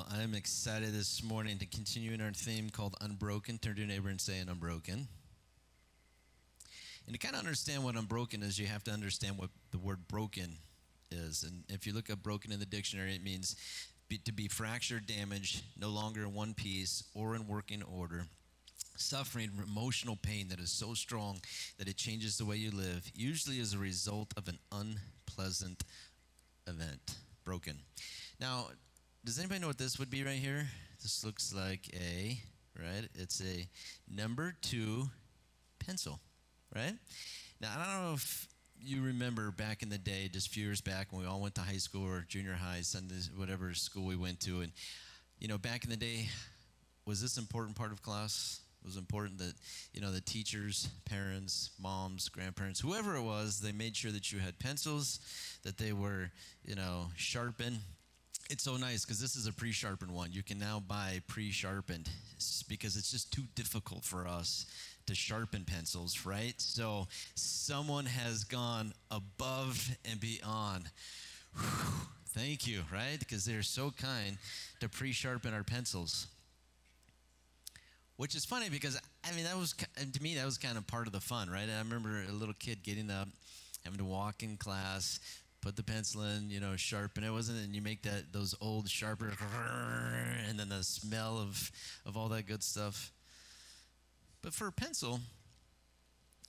Well, I'm excited this morning to continue in our theme called Unbroken. Turn to your neighbor and say, Unbroken. And to kind of understand what unbroken is, you have to understand what the word broken is. And if you look up broken in the dictionary, it means be, to be fractured, damaged, no longer in one piece or in working order. Suffering emotional pain that is so strong that it changes the way you live, usually as a result of an unpleasant event. Broken. Now, does anybody know what this would be right here? This looks like a, right? It's a number two pencil, right? Now, I don't know if you remember back in the day, just a few years back, when we all went to high school or junior high, Sunday, whatever school we went to, and you know, back in the day, was this important part of class? It was important that you know the teachers, parents, moms, grandparents, whoever it was, they made sure that you had pencils, that they were you know sharpened, it's so nice because this is a pre-sharpened one. You can now buy pre-sharpened because it's just too difficult for us to sharpen pencils, right? So someone has gone above and beyond. Whew, thank you, right? Because they're so kind to pre-sharpen our pencils. Which is funny because I mean that was to me that was kind of part of the fun, right? I remember a little kid getting up, having to walk in class, put the pencil in, you know, sharpen it, wasn't it? And you make that those old sharper, and then the smell of of all that good stuff. But for a pencil,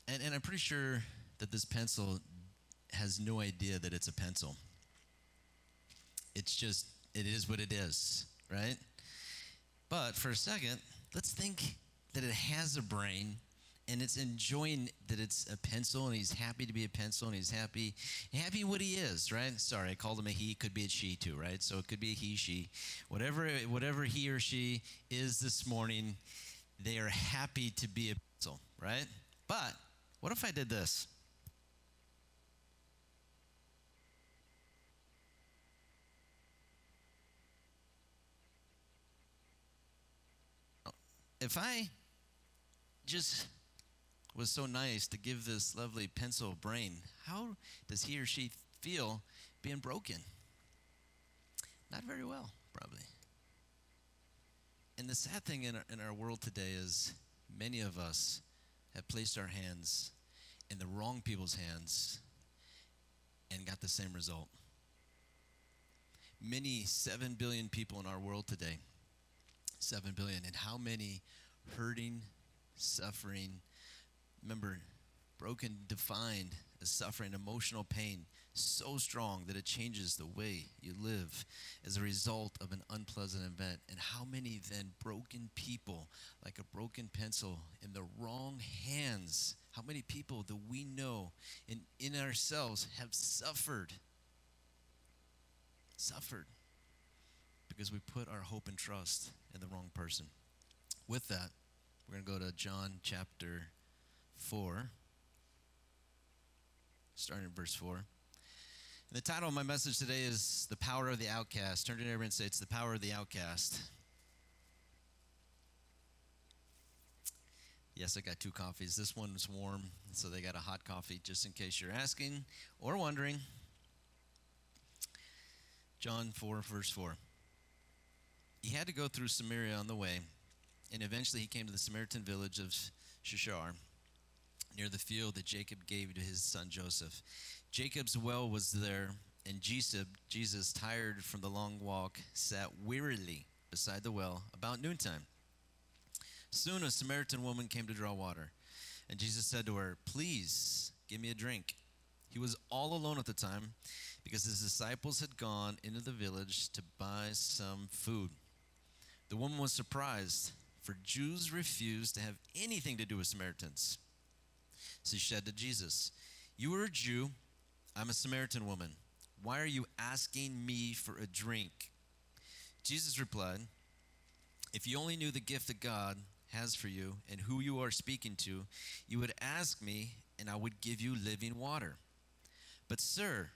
and, and I'm pretty sure that this pencil has no idea that it's a pencil. It's just it is what it is, right? But for a second, let's think that it has a brain and it's enjoying that it's a pencil and he's happy to be a pencil and he's happy happy what he is right? Sorry i called him a he could be a she too right? So it could be a he she. Whatever whatever he or she is this morning they are happy to be a pencil right? But what if i did this? If i just was so nice to give this lovely pencil brain, how does he or she feel being broken? Not very well, probably. And the sad thing in our, in our world today is many of us have placed our hands in the wrong people's hands and got the same result. Many, 7 billion people in our world today, 7 billion, and how many hurting, suffering, Remember, broken, defined as suffering, emotional pain, so strong that it changes the way you live as a result of an unpleasant event. And how many then broken people, like a broken pencil in the wrong hands, how many people that we know and in ourselves have suffered? Suffered because we put our hope and trust in the wrong person. With that, we're going to go to John chapter 4, starting in verse 4. And the title of my message today is The Power of the Outcast. Turn to neighbor and say, It's the power of the outcast. Yes, I got two coffees. This one's warm, so they got a hot coffee just in case you're asking or wondering. John 4, verse 4. He had to go through Samaria on the way, and eventually he came to the Samaritan village of Sychar near the field that Jacob gave to his son Joseph. Jacob's well was there, and Jesus, Jesus, tired from the long walk, sat wearily beside the well about noontime. Soon a Samaritan woman came to draw water, and Jesus said to her, Please give me a drink. He was all alone at the time because his disciples had gone into the village to buy some food. The woman was surprised, for Jews refused to have anything to do with Samaritans. So she said to Jesus, You are a Jew, I'm a Samaritan woman. Why are you asking me for a drink? Jesus replied, If you only knew the gift that God has for you and who you are speaking to, you would ask me, and I would give you living water. But, sir,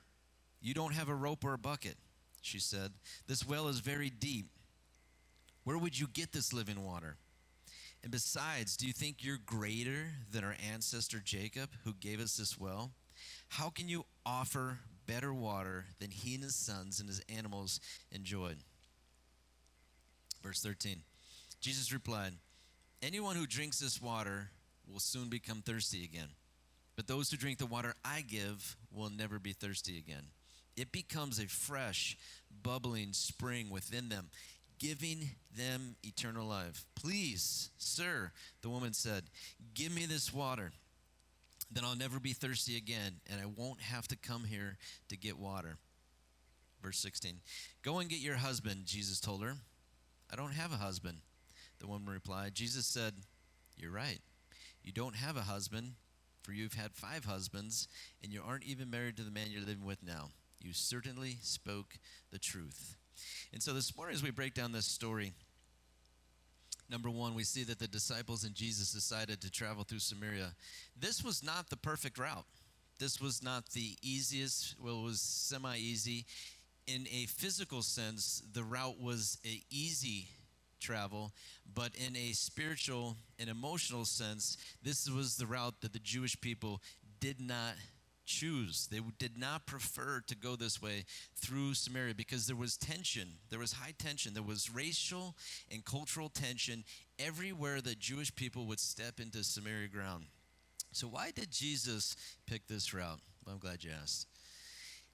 you don't have a rope or a bucket, she said. This well is very deep. Where would you get this living water? And besides, do you think you're greater than our ancestor Jacob, who gave us this well? How can you offer better water than he and his sons and his animals enjoyed? Verse 13 Jesus replied, Anyone who drinks this water will soon become thirsty again. But those who drink the water I give will never be thirsty again. It becomes a fresh, bubbling spring within them, giving them eternal life. Please, sir, the woman said, give me this water. Then I'll never be thirsty again, and I won't have to come here to get water. Verse 16 Go and get your husband, Jesus told her. I don't have a husband. The woman replied. Jesus said, You're right. You don't have a husband, for you've had five husbands, and you aren't even married to the man you're living with now. You certainly spoke the truth. And so this morning, as we break down this story, number one, we see that the disciples and Jesus decided to travel through Samaria. This was not the perfect route. This was not the easiest, well, it was semi easy. In a physical sense, the route was a easy travel, but in a spiritual and emotional sense, this was the route that the Jewish people did not choose. They did not prefer to go this way through Samaria because there was tension. There was high tension. There was racial and cultural tension everywhere that Jewish people would step into Samaria ground. So, why did Jesus pick this route? Well, I'm glad you asked.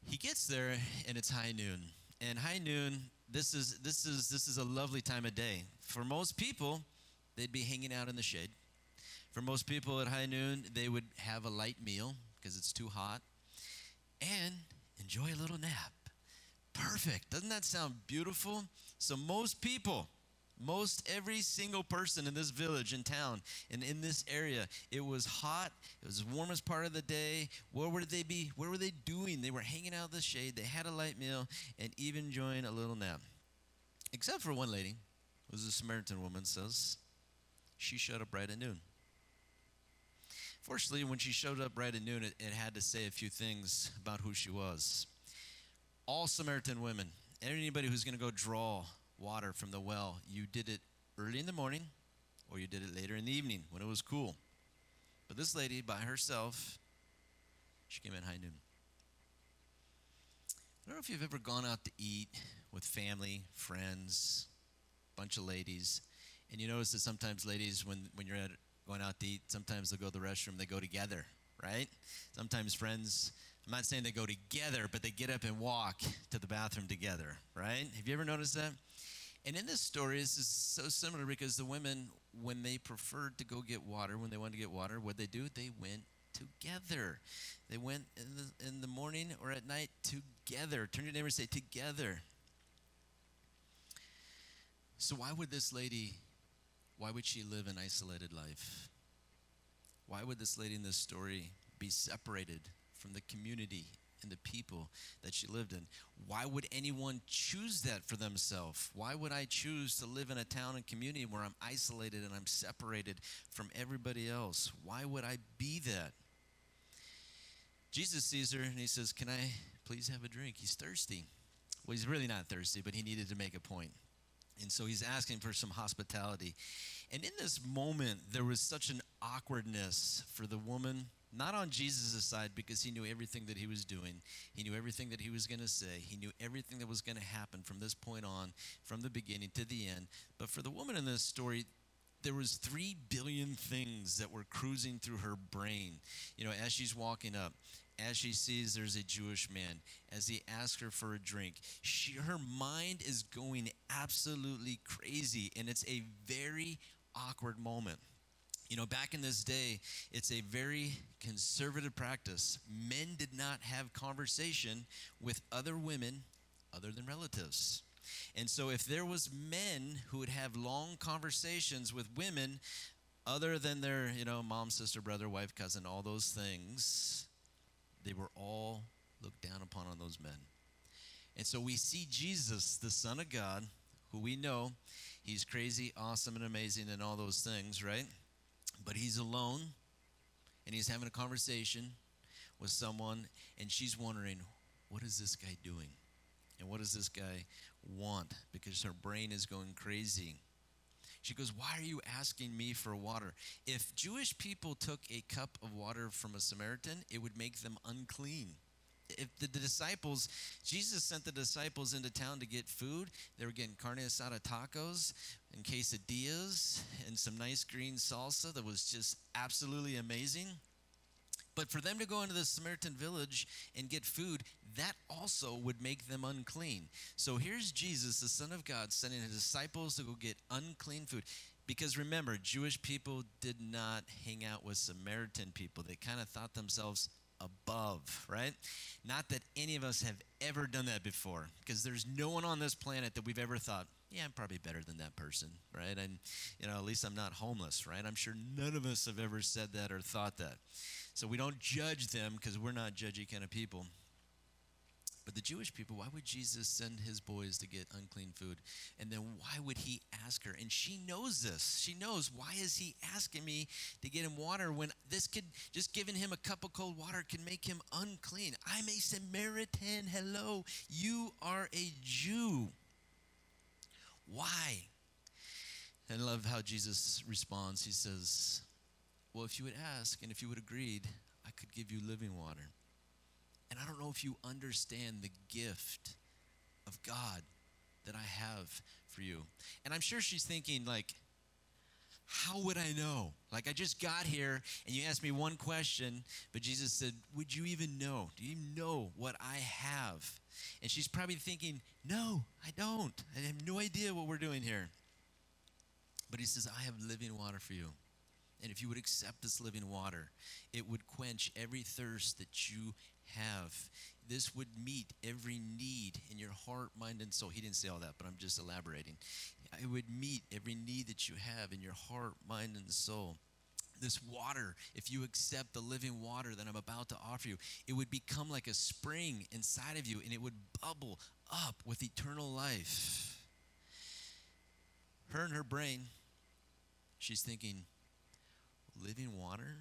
He gets there and it's high noon. And high noon this is this is this is a lovely time of day. For most people, they'd be hanging out in the shade. For most people at high noon, they would have a light meal because it's too hot and enjoy a little nap. Perfect. Doesn't that sound beautiful? So most people most every single person in this village and town and in this area it was hot it was the warmest part of the day. Where would they be? Where were they doing? They were hanging out in the shade. They had a light meal and even enjoying a little nap. Except for one lady. It was a samaritan woman says she showed up right at noon fortunately when she showed up right at noon it, it had to say a few things about who she was all samaritan women anybody who's going to go draw water from the well, you did it early in the morning or you did it later in the evening when it was cool. But this lady, by herself, she came in high noon. I don't know if you've ever gone out to eat with family, friends, bunch of ladies, and you notice that sometimes ladies, when, when you're at, going out to eat, sometimes they'll go to the restroom, they go together, right? Sometimes friends, I'm not saying they go together, but they get up and walk to the bathroom together, right? Have you ever noticed that? And in this story, this is so similar because the women, when they preferred to go get water, when they wanted to get water, what they do? They went together. They went in the, in the morning or at night together. Turn your neighbor and say, together. So, why would this lady, why would she live an isolated life? Why would this lady in this story be separated from the community and the people that she lived in. Why would anyone choose that for themselves? Why would I choose to live in a town and community where I'm isolated and I'm separated from everybody else? Why would I be that? Jesus sees her and he says, Can I please have a drink? He's thirsty. Well, he's really not thirsty, but he needed to make a point. And so he's asking for some hospitality. And in this moment, there was such an awkwardness for the woman not on Jesus' side because he knew everything that he was doing. He knew everything that he was going to say. He knew everything that was going to happen from this point on, from the beginning to the end. But for the woman in this story, there was 3 billion things that were cruising through her brain. You know, as she's walking up, as she sees there's a Jewish man, as he asks her for a drink, she, her mind is going absolutely crazy, and it's a very awkward moment. You know, back in this day, it's a very conservative practice. Men did not have conversation with other women other than relatives. And so if there was men who would have long conversations with women other than their, you know, mom, sister, brother, wife, cousin, all those things, they were all looked down upon on those men. And so we see Jesus, the Son of God, who we know he's crazy, awesome, and amazing, and all those things, right? But he's alone and he's having a conversation with someone, and she's wondering, what is this guy doing? And what does this guy want? Because her brain is going crazy. She goes, Why are you asking me for water? If Jewish people took a cup of water from a Samaritan, it would make them unclean. if the, the disciples, Jesus sent the disciples into town to get food, they were getting carne asada tacos and quesadillas and some nice green salsa that was just absolutely amazing. But for them to go into the Samaritan village and get food, that also would make them unclean. So here's Jesus, the Son of God, sending his disciples to go get unclean food. Because remember, Jewish people did not hang out with Samaritan people. They kind of thought themselves above, right? Not that any of us have ever done that before, because there's no one on this planet that we've ever thought, yeah, I'm probably better than that person, right? And, you know, at least I'm not homeless, right? I'm sure none of us have ever said that or thought that. So we don't judge them because we're not judgy kind of people. But the Jewish people, why would Jesus send his boys to get unclean food? And then why would he ask her? And she knows this. She knows why is he asking me to get him water when this could just giving him a cup of cold water can make him unclean. I'm a Samaritan. Hello. You are a Jew. Why? I love how Jesus responds. He says, Well, if you would ask and if you would agreed, I could give you living water. And I don't know if you understand the gift of God that I have for you. And I'm sure she's thinking, like, how would I know? Like, I just got here and you asked me one question, but Jesus said, Would you even know? Do you know what I have? And she's probably thinking, No, I don't. I have no idea what we're doing here. But he says, I have living water for you. And if you would accept this living water, it would quench every thirst that you have. This would meet every need in your heart, mind, and soul. He didn't say all that, but I'm just elaborating. It would meet every need that you have in your heart, mind, and soul this water, if you accept the living water that I'm about to offer you, it would become like a spring inside of you and it would bubble up with eternal life. Her and her brain, she's thinking, living water?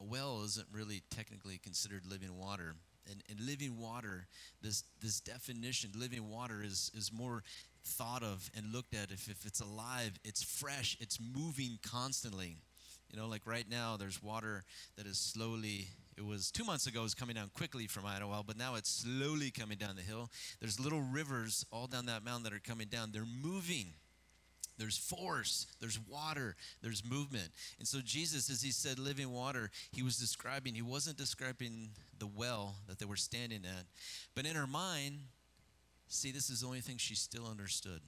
A well isn't really technically considered living water. And, and living water, this, this definition, living water is, is more thought of and looked at if, if it's alive, it's fresh, it's moving constantly. You know, like right now, there's water that is slowly, it was two months ago, it was coming down quickly from Idyllwild, but now it's slowly coming down the hill. There's little rivers all down that mountain that are coming down. They're moving there's force, there's water, there's movement. And so Jesus, as he said living water, he was describing, he wasn't describing the well that they were standing at. But in her mind, see, this is the only thing she still understood.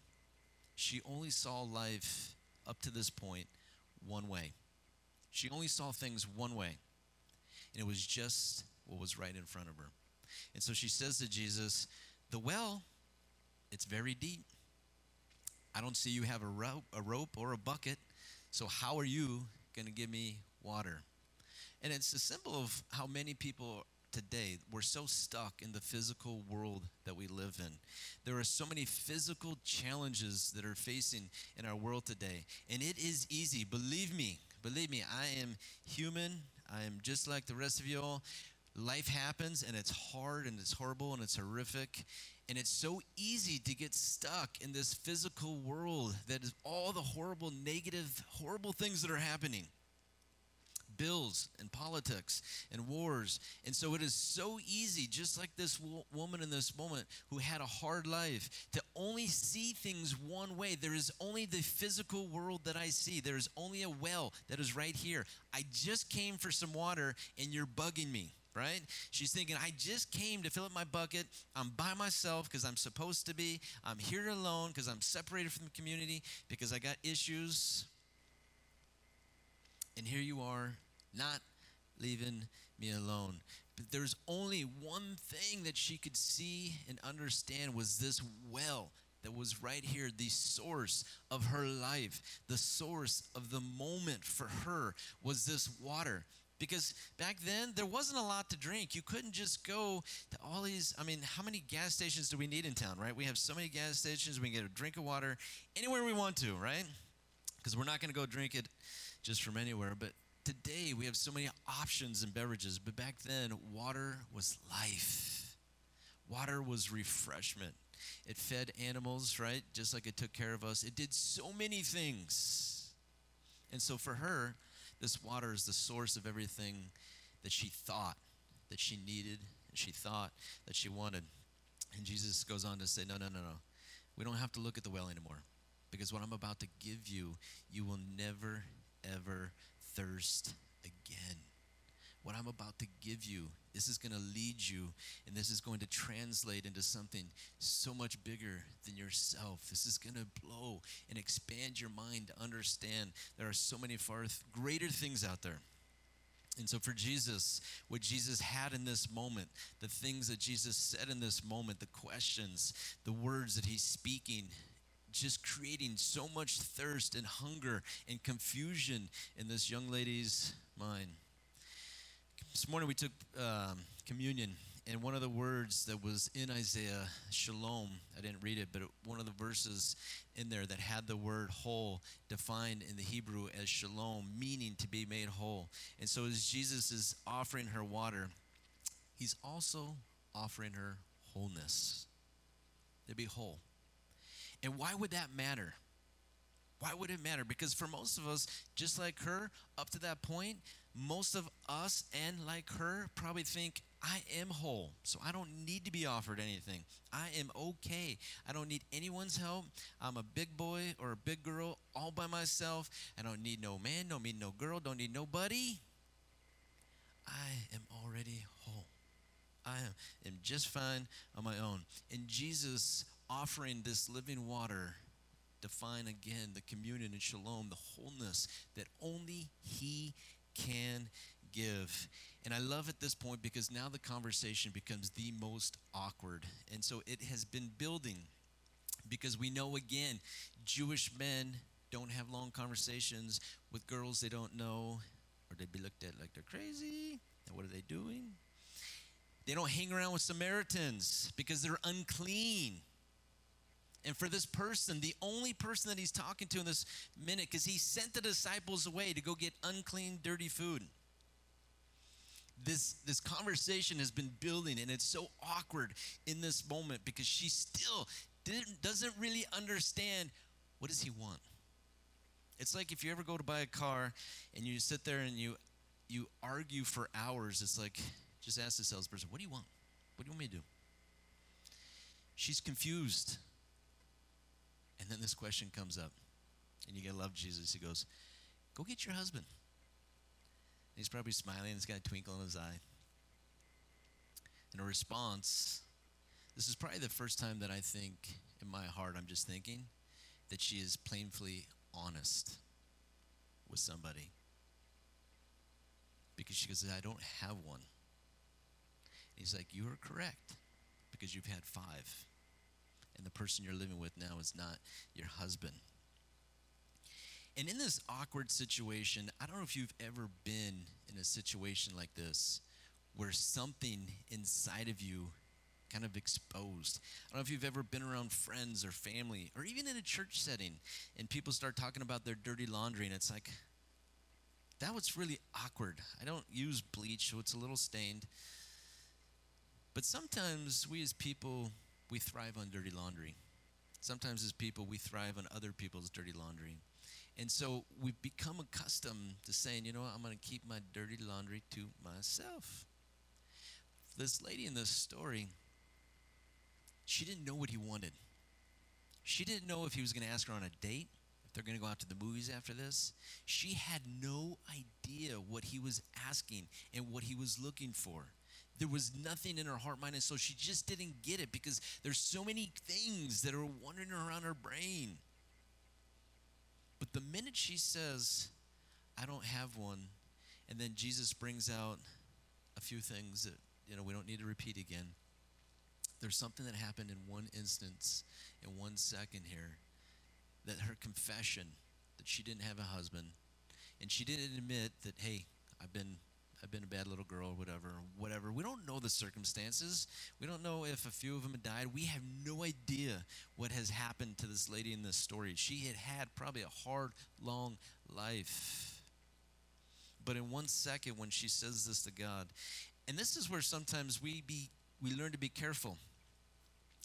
She only saw life up to this point one way. She only saw things one way. And it was just what was right in front of her. And so she says to Jesus, The well, it's very deep I don't see you have a rope, a rope or a bucket. So how are you going to give me water? And it's a symbol of how many people today we're so stuck in the physical world that we live in. There are so many physical challenges that are facing in our world today. And it is easy, believe me. Believe me, I am human. I am just like the rest of you all. Life happens and it's hard and it's horrible and it's horrific and it's so easy to get stuck in this physical world that is all the horrible, negative, horrible things that are happening bills and politics and wars. And so it is so easy, just like this wo- woman in this moment who had a hard life, to only see things one way. There is only the physical world that I see. There is only a well that is right here. I just came for some water and you're bugging me right? She's thinking, I just came to fill up my bucket. I'm by myself because I'm supposed to be. I'm here alone because I'm separated from the community because I got issues. And here you are, not leaving me alone. But there's only one thing that she could see and understand was this well that was right here, the source of her life, the source of the moment for her was this water because back then there wasn't a lot to drink. You couldn't just go to all these. I mean, how many gas stations do we need in town, right? We have so many gas stations. We can get a drink of water anywhere we want to, right? Because we're not going to go drink it just from anywhere. But today we have so many options and beverages. But back then, water was life, water was refreshment. It fed animals, right? Just like it took care of us. It did so many things. And so for her, this water is the source of everything that she thought that she needed and she thought, that she wanted. And Jesus goes on to say, No, no, no, no. We don't have to look at the well anymore. Because what I'm about to give you, you will never, ever thirst again. What I'm about to give you, this is going to lead you, and this is going to translate into something so much bigger than yourself. This is going to blow and expand your mind to understand there are so many far th- greater things out there. And so, for Jesus, what Jesus had in this moment, the things that Jesus said in this moment, the questions, the words that he's speaking, just creating so much thirst and hunger and confusion in this young lady's mind. This morning we took um, communion, and one of the words that was in Isaiah, shalom, I didn't read it, but one of the verses in there that had the word whole defined in the Hebrew as shalom, meaning to be made whole. And so as Jesus is offering her water, he's also offering her wholeness, to be whole. And why would that matter? Why would it matter? Because for most of us, just like her, up to that point, most of us and like her probably think, I am whole, so I don't need to be offered anything. I am okay. I don't need anyone's help. I'm a big boy or a big girl all by myself. I don't need no man, don't need no girl, don't need nobody. I am already whole. I am, just fine on my own. And Jesus offering this living water define again the communion and shalom, the wholeness that only He can give. And I love at this point because now the conversation becomes the most awkward. And so it has been building because we know again, Jewish men don't have long conversations with girls they don't know, or they'd be looked at like they're crazy. And what are they doing? They don't hang around with Samaritans because they're unclean. And for this person, the only person that he's talking to in this minute, because he sent the disciples away to go get unclean, dirty food. This, this conversation has been building, and it's so awkward in this moment because she still doesn't really understand what does he want. It's like if you ever go to buy a car and you sit there and you you argue for hours. It's like just ask the salesperson, "What do you want? What do you want me to do?" She's confused. And then this question comes up, and you gotta love Jesus. He goes, Go get your husband. And he's probably smiling, he's got a twinkle in his eye. In a response, this is probably the first time that I think in my heart, I'm just thinking that she is plainly honest with somebody. Because she goes, I don't have one. And he's like, You are correct, because you've had five and the person you're living with now is not your husband. And in this awkward situation, I don't know if you've ever been in a situation like this where something inside of you kind of exposed. I don't know if you've ever been around friends or family or even in a church setting and people start talking about their dirty laundry and it's like, that was really awkward. I don't use bleach, so it's a little stained. But sometimes we as people, we thrive on dirty laundry. Sometimes, as people, we thrive on other people's dirty laundry. And so we've become accustomed to saying, you know what, I'm going to keep my dirty laundry to myself. This lady in this story, she didn't know what he wanted. She didn't know if he was going to ask her on a date, if they're going to go out to the movies after this. She had no idea what he was asking and what he was looking for. There was nothing in her heart, mind, and soul. She just didn't get it because there's so many things that are wandering around her brain. But the minute she says, I don't have one, and then Jesus brings out a few things that, you know, we don't need to repeat again. There's something that happened in one instance, in one second here, that her confession that she didn't have a husband, and she didn't admit that, hey, I've been I've been a bad little girl, or whatever, whatever. We don't know the circumstances. We don't know if a few of them had died. We have no idea what has happened to this lady in this story. She had had probably a hard, long life. But in one second, when she says this to God, and this is where sometimes we be we learn to be careful.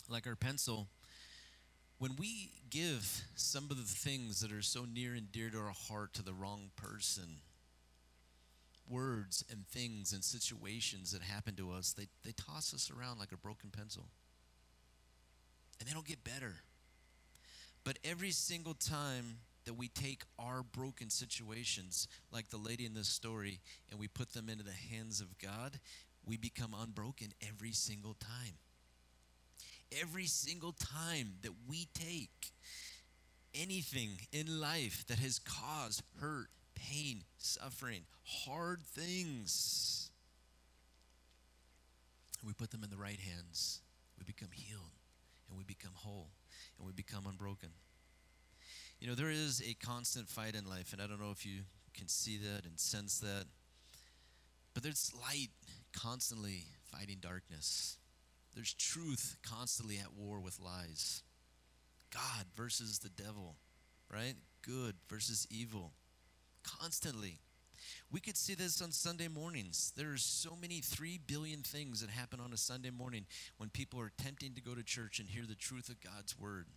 Like our pencil, when we give some of the things that are so near and dear to our heart to the wrong person words and things and situations that happen to us, they, they toss us around like a broken pencil. And they don't get better. But every single time that we take our broken situations, like the lady in this story, and we put them into the hands of God, we become unbroken every single time. Every single time that we take anything in life that has caused hurt, pain, suffering, hard things, we put them in the right hands, we become healed and we become whole and we become unbroken. You know, there is a constant fight in life, and I don't know if you can see that and sense that, but there's light constantly fighting darkness. There's truth constantly at war with lies. God versus the devil, right? Good versus evil. Constantly. We could see this on Sunday mornings. There are so many 3 billion things that happen on a Sunday morning when people are attempting to go to church and hear the truth of God's word.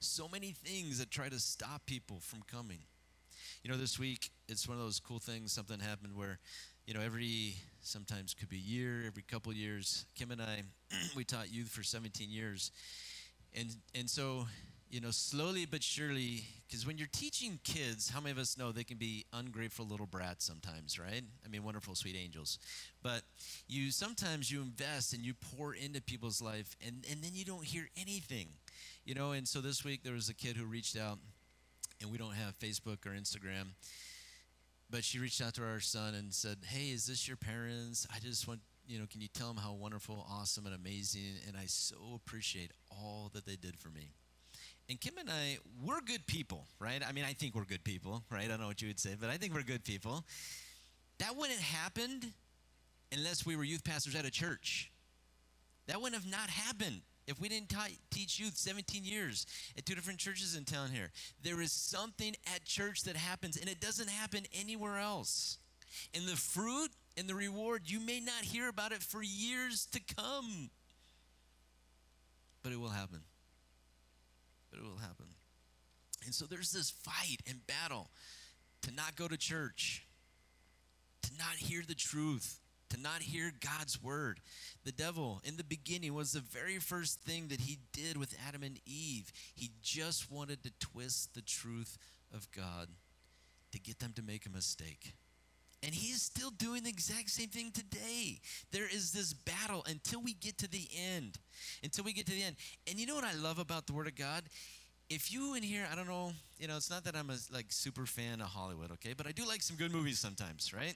So many things that try to stop people from coming. You know, this week, it's one of those cool things. Something happened where, you know, every, sometimes could be a year, every couple years, Kim and I, we taught youth for 17 years. And, and so you know, slowly but surely, because when you're teaching kids, how many of us know they can be ungrateful little brats sometimes, right? I mean, wonderful, sweet angels. But you sometimes you invest and you pour into people's life, and, and then you don't hear anything, you know. And so this week there was a kid who reached out, and we don't have Facebook or Instagram, but she reached out to our son and said, "Hey, is this your parents? I just want." You know, can you tell them how wonderful, awesome, and amazing? And I so appreciate all that they did for me. And Kim and I, we're good people, right? I mean, I think we're good people, right? I don't know what you would say, but I think we're good people. That wouldn't have happened unless we were youth pastors at a church. That wouldn't have not happened if we didn't t- teach youth 17 years at two different churches in town here. There is something at church that happens, and it doesn't happen anywhere else. And the fruit and the reward, you may not hear about it for years to come, but it will happen it will happen. And so there's this fight and battle to not go to church, to not hear the truth, to not hear God's word. The devil, in the beginning, was the very first thing that he did with Adam and Eve. He just wanted to twist the truth of God to get them to make a mistake. And he is still doing the exact same thing today. There is this battle until we get to the end. Until we get to the end. And you know what I love about the Word of God? If you in here, I don't know, you know, it's not that I'm a like super fan of Hollywood, okay? But I do like some good movies sometimes, right?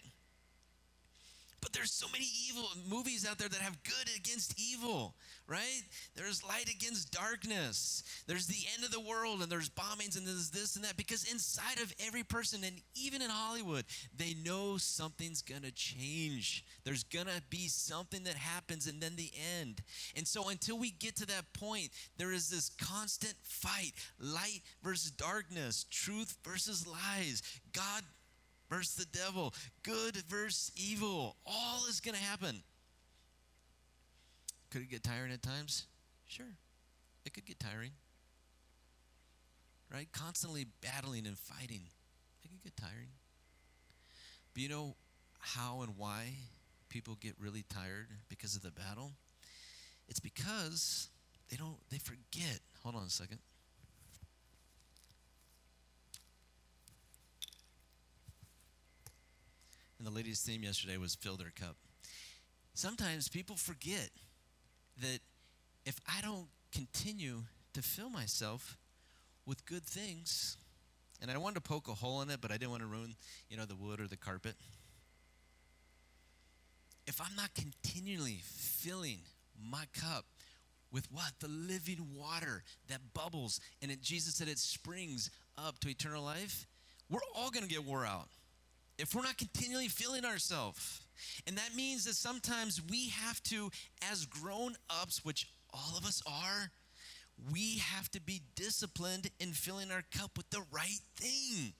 But there's so many evil movies out there that have good against evil, right? There's light against darkness. There's the end of the world and there's bombings and there's this and that because inside of every person and even in Hollywood, they know something's to change. There's to be something that happens and then the end. And so until we get to that point, there is this constant fight, light versus darkness, truth versus lies. God versus the devil, good versus evil. All is going to happen. Could it get tiring at times? Sure. It could get tiring. Right? Constantly battling and fighting. It could get tiring. But you know how and why people get really tired because of the battle? It's because they don't they forget. Hold on a second. And the ladies' theme yesterday was fill their cup. Sometimes people forget that if I don't continue to fill myself with good things, and I wanted to poke a hole in it, but I didn't want to ruin, you know, the wood or the carpet. If I'm not continually filling my cup with what? The living water that bubbles, and it, Jesus said it springs up to eternal life, we're all going to get wore out if we're not continually feeling ourselves. And that means that sometimes we have to, as grown ups, which all of us are, we have to be disciplined in filling our cup with the right thing.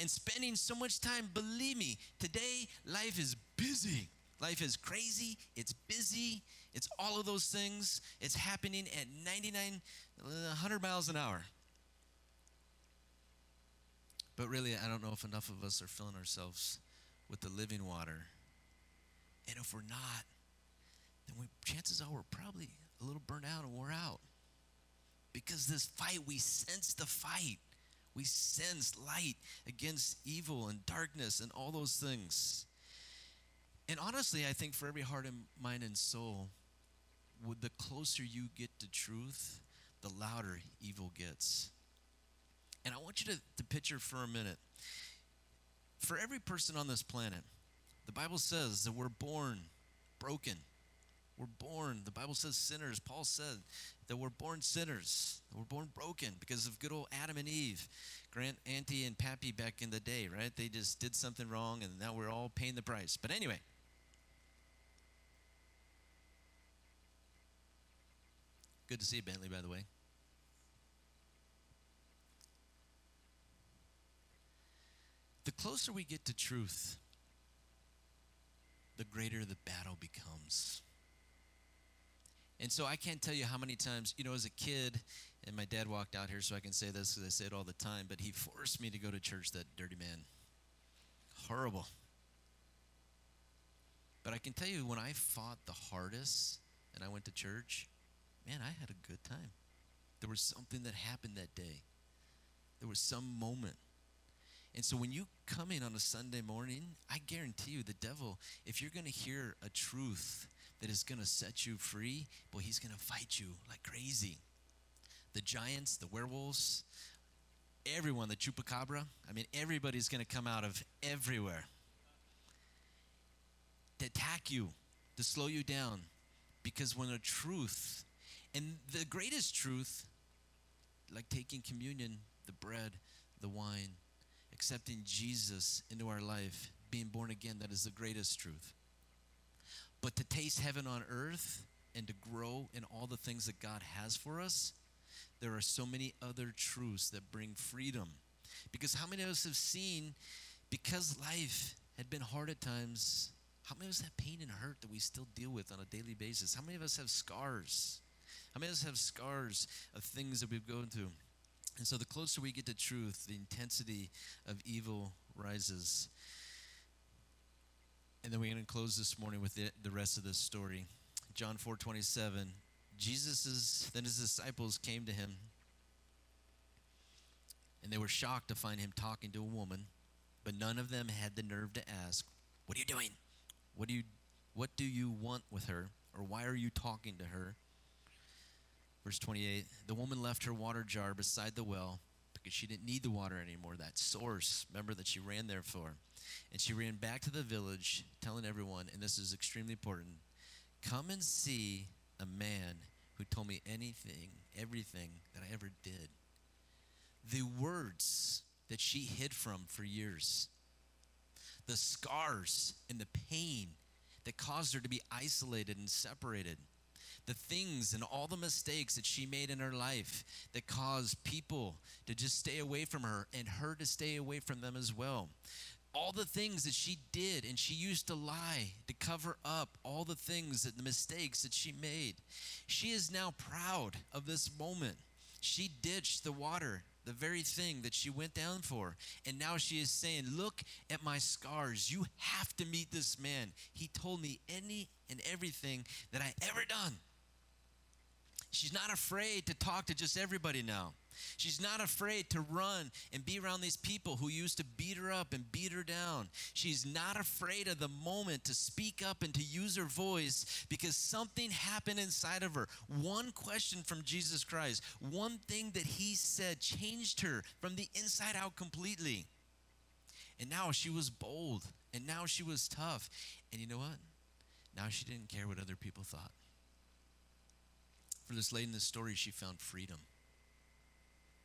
And spending so much time, believe me, today life is busy. Life is crazy, it's busy, it's all of those things. It's happening at 99, uh, 100 miles an hour. But really, I don't know if enough of us are filling ourselves with the living water. And if we're not, then we, chances are we're probably a little burnt out and wore out. Because this fight, we sense the fight. We sense light against evil and darkness and all those things. And honestly, I think for every heart and mind and soul, the closer you get to truth, the louder evil gets. And I want you to, to picture for a minute for every person on this planet, the Bible says that we're born broken. We're born, the Bible says sinners. Paul said that we're born sinners. We're born broken because of good old Adam and Eve. Grant, Auntie, and Pappy back in the day, right? They just did something wrong and now we're all paying the price. But anyway, good to see you, Bentley, by the way. The closer we get to truth, the greater the battle becomes. And so I can't tell you how many times, you know, as a kid, and my dad walked out here so I can say this because I say it all the time, but he forced me to go to church, that dirty man. Horrible. But I can tell you, when I fought the hardest and I went to church, man, I had a good time. There was something that happened that day, there was some moment. And so when you come in on a Sunday morning, I guarantee you, the devil, if you're going to hear a truth that is going to set you free, well, he's going to fight you like crazy. The giants, the werewolves, everyone, the chupacabra, I mean, everybody's going to come out of everywhere to attack you, to slow you down. Because when a truth, and the greatest truth, like taking communion, the bread, the wine, accepting Jesus into our life, being born again, that is the greatest truth. But to taste heaven on earth and to grow in all the things that God has for us, there are so many other truths that bring freedom. Because how many of us have seen, because life had been hard at times, how many of us have pain and hurt that we still deal with on a daily basis? How many of us have scars? How many of us have scars of things that we've gone through? And so the closer we get to truth, the intensity of evil rises. And then we're going to close this morning with the, the rest of this story. John 4 27. Jesus' then his disciples came to him, and they were shocked to find him talking to a woman, but none of them had the nerve to ask, What are you doing? What do you what do you want with her? Or why are you talking to her? Verse 28 The woman left her water jar beside the well because she didn't need the water anymore, that source, remember, that she ran there for. And she ran back to the village, telling everyone, and this is extremely important come and see a man who told me anything, everything that I ever did. The words that she hid from for years, the scars and the pain that caused her to be isolated and separated, the things and all the mistakes that she made in her life that caused people to just stay away from her and her to stay away from them as well. All the things that she did and she used to lie to cover up all the things that the mistakes that she made. She is now proud of this moment. She ditched the water the very thing that she went down for. And now she is saying look at my scars. You have to meet this man. He told me any and everything that i ever done she's not afraid to talk to just everybody now She's not afraid to run and be around these people who used to beat her up and beat her down. She's not afraid of the moment to speak up and to use her voice because something happened inside of her. One question from Jesus Christ, one thing that he said changed her from the inside out completely. And now she was bold and now she was tough. And you know what? Now she didn't care what other people thought. For this lady in the story, she found freedom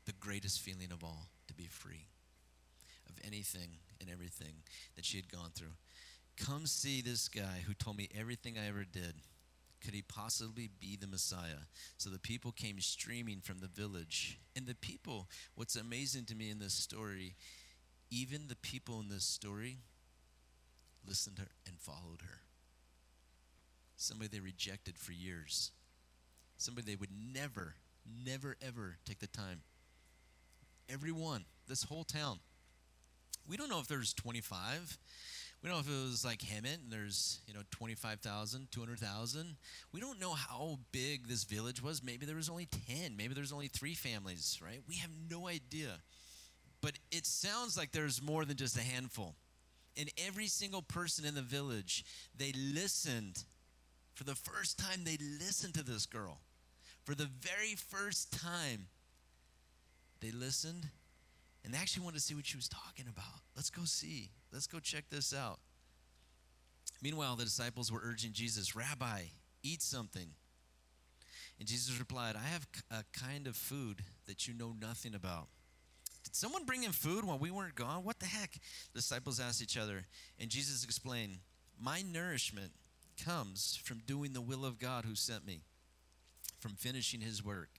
the greatest feeling of all to be free of anything and everything that she had gone through. Come see this guy who told me everything I ever did. Could he possibly be the Messiah? So the people came streaming from the village. And the people, what's amazing to me in this story, even the people in this story listened to her and followed her. Somebody they rejected for years. Somebody they would never, never, ever take the time Everyone, this whole town, We don't know if there's 25. We don't know if it was like Hemet and there's, you know, 25,000, 200,000. We don't know how big this village was. Maybe there was only 10. Maybe there's only three families, right? We have no idea. But it sounds like there's more than just a handful. And every single person in the village, they listened. For the first time, they listened to this girl. For the very first time, they listened and they actually wanted to see what she was talking about. Let's go see. Let's go check this out. Meanwhile, the disciples were urging Jesus, Rabbi, eat something. And Jesus replied, I have a kind of food that you know nothing about. Did someone bring in food while we weren't gone? What the heck? The disciples asked each other. And Jesus explained, My nourishment comes from doing the will of God who sent me, from finishing his work.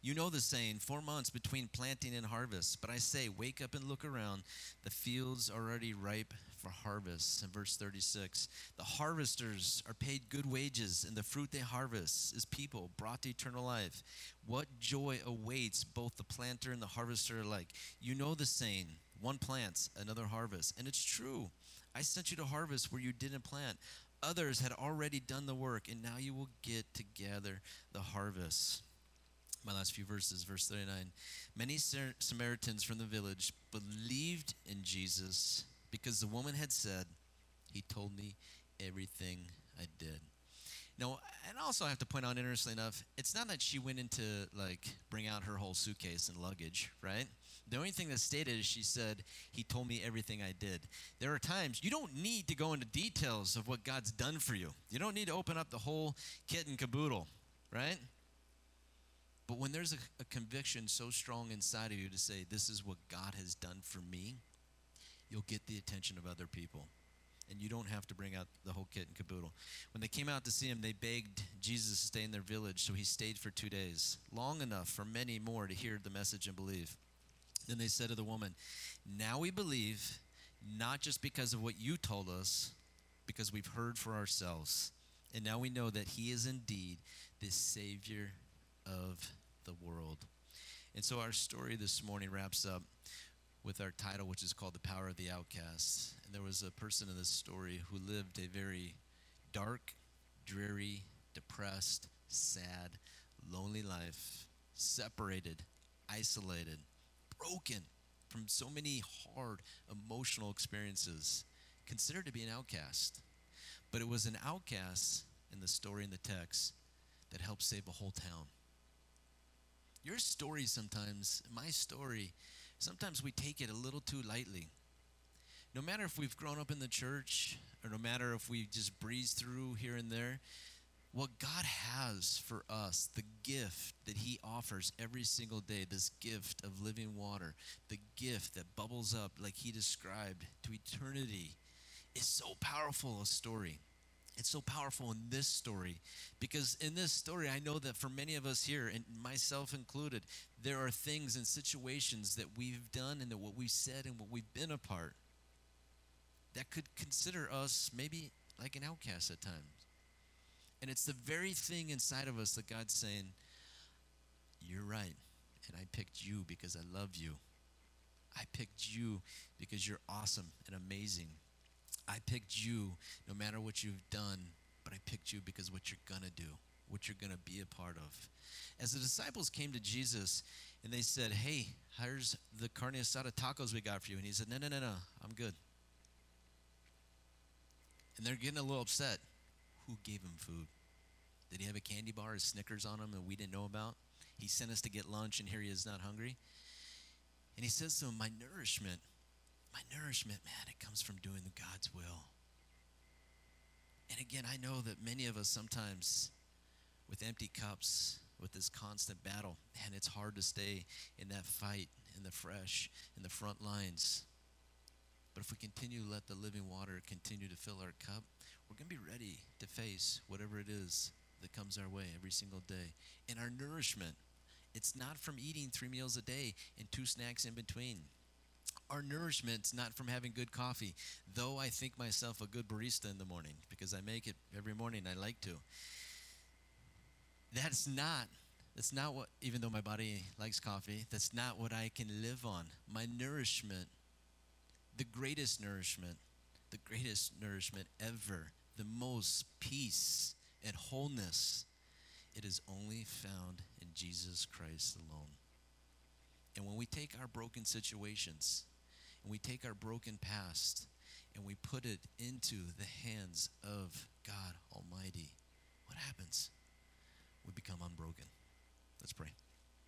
You know the saying, four months between planting and harvest. But I say, wake up and look around. The fields are already ripe for harvest. In verse 36, the harvesters are paid good wages, and the fruit they harvest is people brought to eternal life. What joy awaits both the planter and the harvester alike. You know the saying, one plants, another harvest. And it's true. I sent you to harvest where you didn't plant. Others had already done the work, and now you will get to gather the harvest my last few verses, verse 39. Many Samaritans from the village believed in Jesus because the woman had said, He told me everything I did. Now, and also I have to point out, interestingly enough, it's not that she went into like bring out her whole suitcase and luggage, right? The only thing that stated is she said, He told me everything I did. There are times you don't need to go into details of what God's done for you. You don't need to open up the whole kit and caboodle, right? But when there's a, a, conviction so strong inside of you to say, This is what God has done for me, you'll get the attention of other people. And you don't have to bring out the whole kit and caboodle. When they came out to see him, they begged Jesus to stay in their village, so he stayed for two days, long enough for many more to hear the message and believe. Then they said to the woman, Now we believe, not just because of what you told us, because we've heard for ourselves. And now we know that he is indeed the Savior of the world. And so our story this morning wraps up with our title, which is called The Power of the Outcast. And there was a person in this story who lived a very dark, dreary, depressed, sad, lonely life, separated, isolated, broken from so many hard emotional experiences, considered to be an outcast. But it was an outcast in the story in the text that helped save a whole town. Your story sometimes, my story, sometimes we take it a little too lightly. No matter if we've grown up in the church or no matter if we just breeze through here and there, what God has for us, the gift that He offers every single day, this gift of living water, the gift that bubbles up like He described to eternity, is so powerful a story. It's so powerful in this story because in this story, I know that for many of us here, and myself included, there are things and situations that we've done and that what we've said and what we've been apart that could consider us maybe like an outcast at times. And it's the very thing inside of us that God's saying, You're right. And I picked you because I love you. I picked you because you're awesome and amazing. I picked you no matter what you've done, but I picked you because what you're going to do, what you're going to be a part of. As the disciples came to Jesus and they said, Hey, here's the carne asada tacos we got for you. And he said, No, no, no, no, I'm good. And they're getting a little upset. Who gave him food? Did he have a candy bar, a Snickers on him that we didn't know about? He sent us to get lunch, and here he is not hungry. And he says to him, My nourishment my nourishment, man, it comes from doing the God's will. And again, I know that many of us sometimes, with empty cups, with this constant battle, and it's hard to stay in that fight, in the fresh, in the front lines. But if we continue to let the living water continue to fill our cup, we're going to be ready to face whatever it is that comes our way every single day. And our nourishment, it's not from eating three meals a day and two snacks in between our nourishment's not from having good coffee, though I think myself a good barista in the morning because I make it every morning. I like to. That's not. That's not what. Even though my body likes coffee, that's not what I can live on. My nourishment, the greatest nourishment, the greatest nourishment ever, the most peace and wholeness, it is only found in Jesus Christ alone. And when we take our broken situations and we take our broken past and we put it into the hands of God Almighty, what happens? We become unbroken. Let's pray.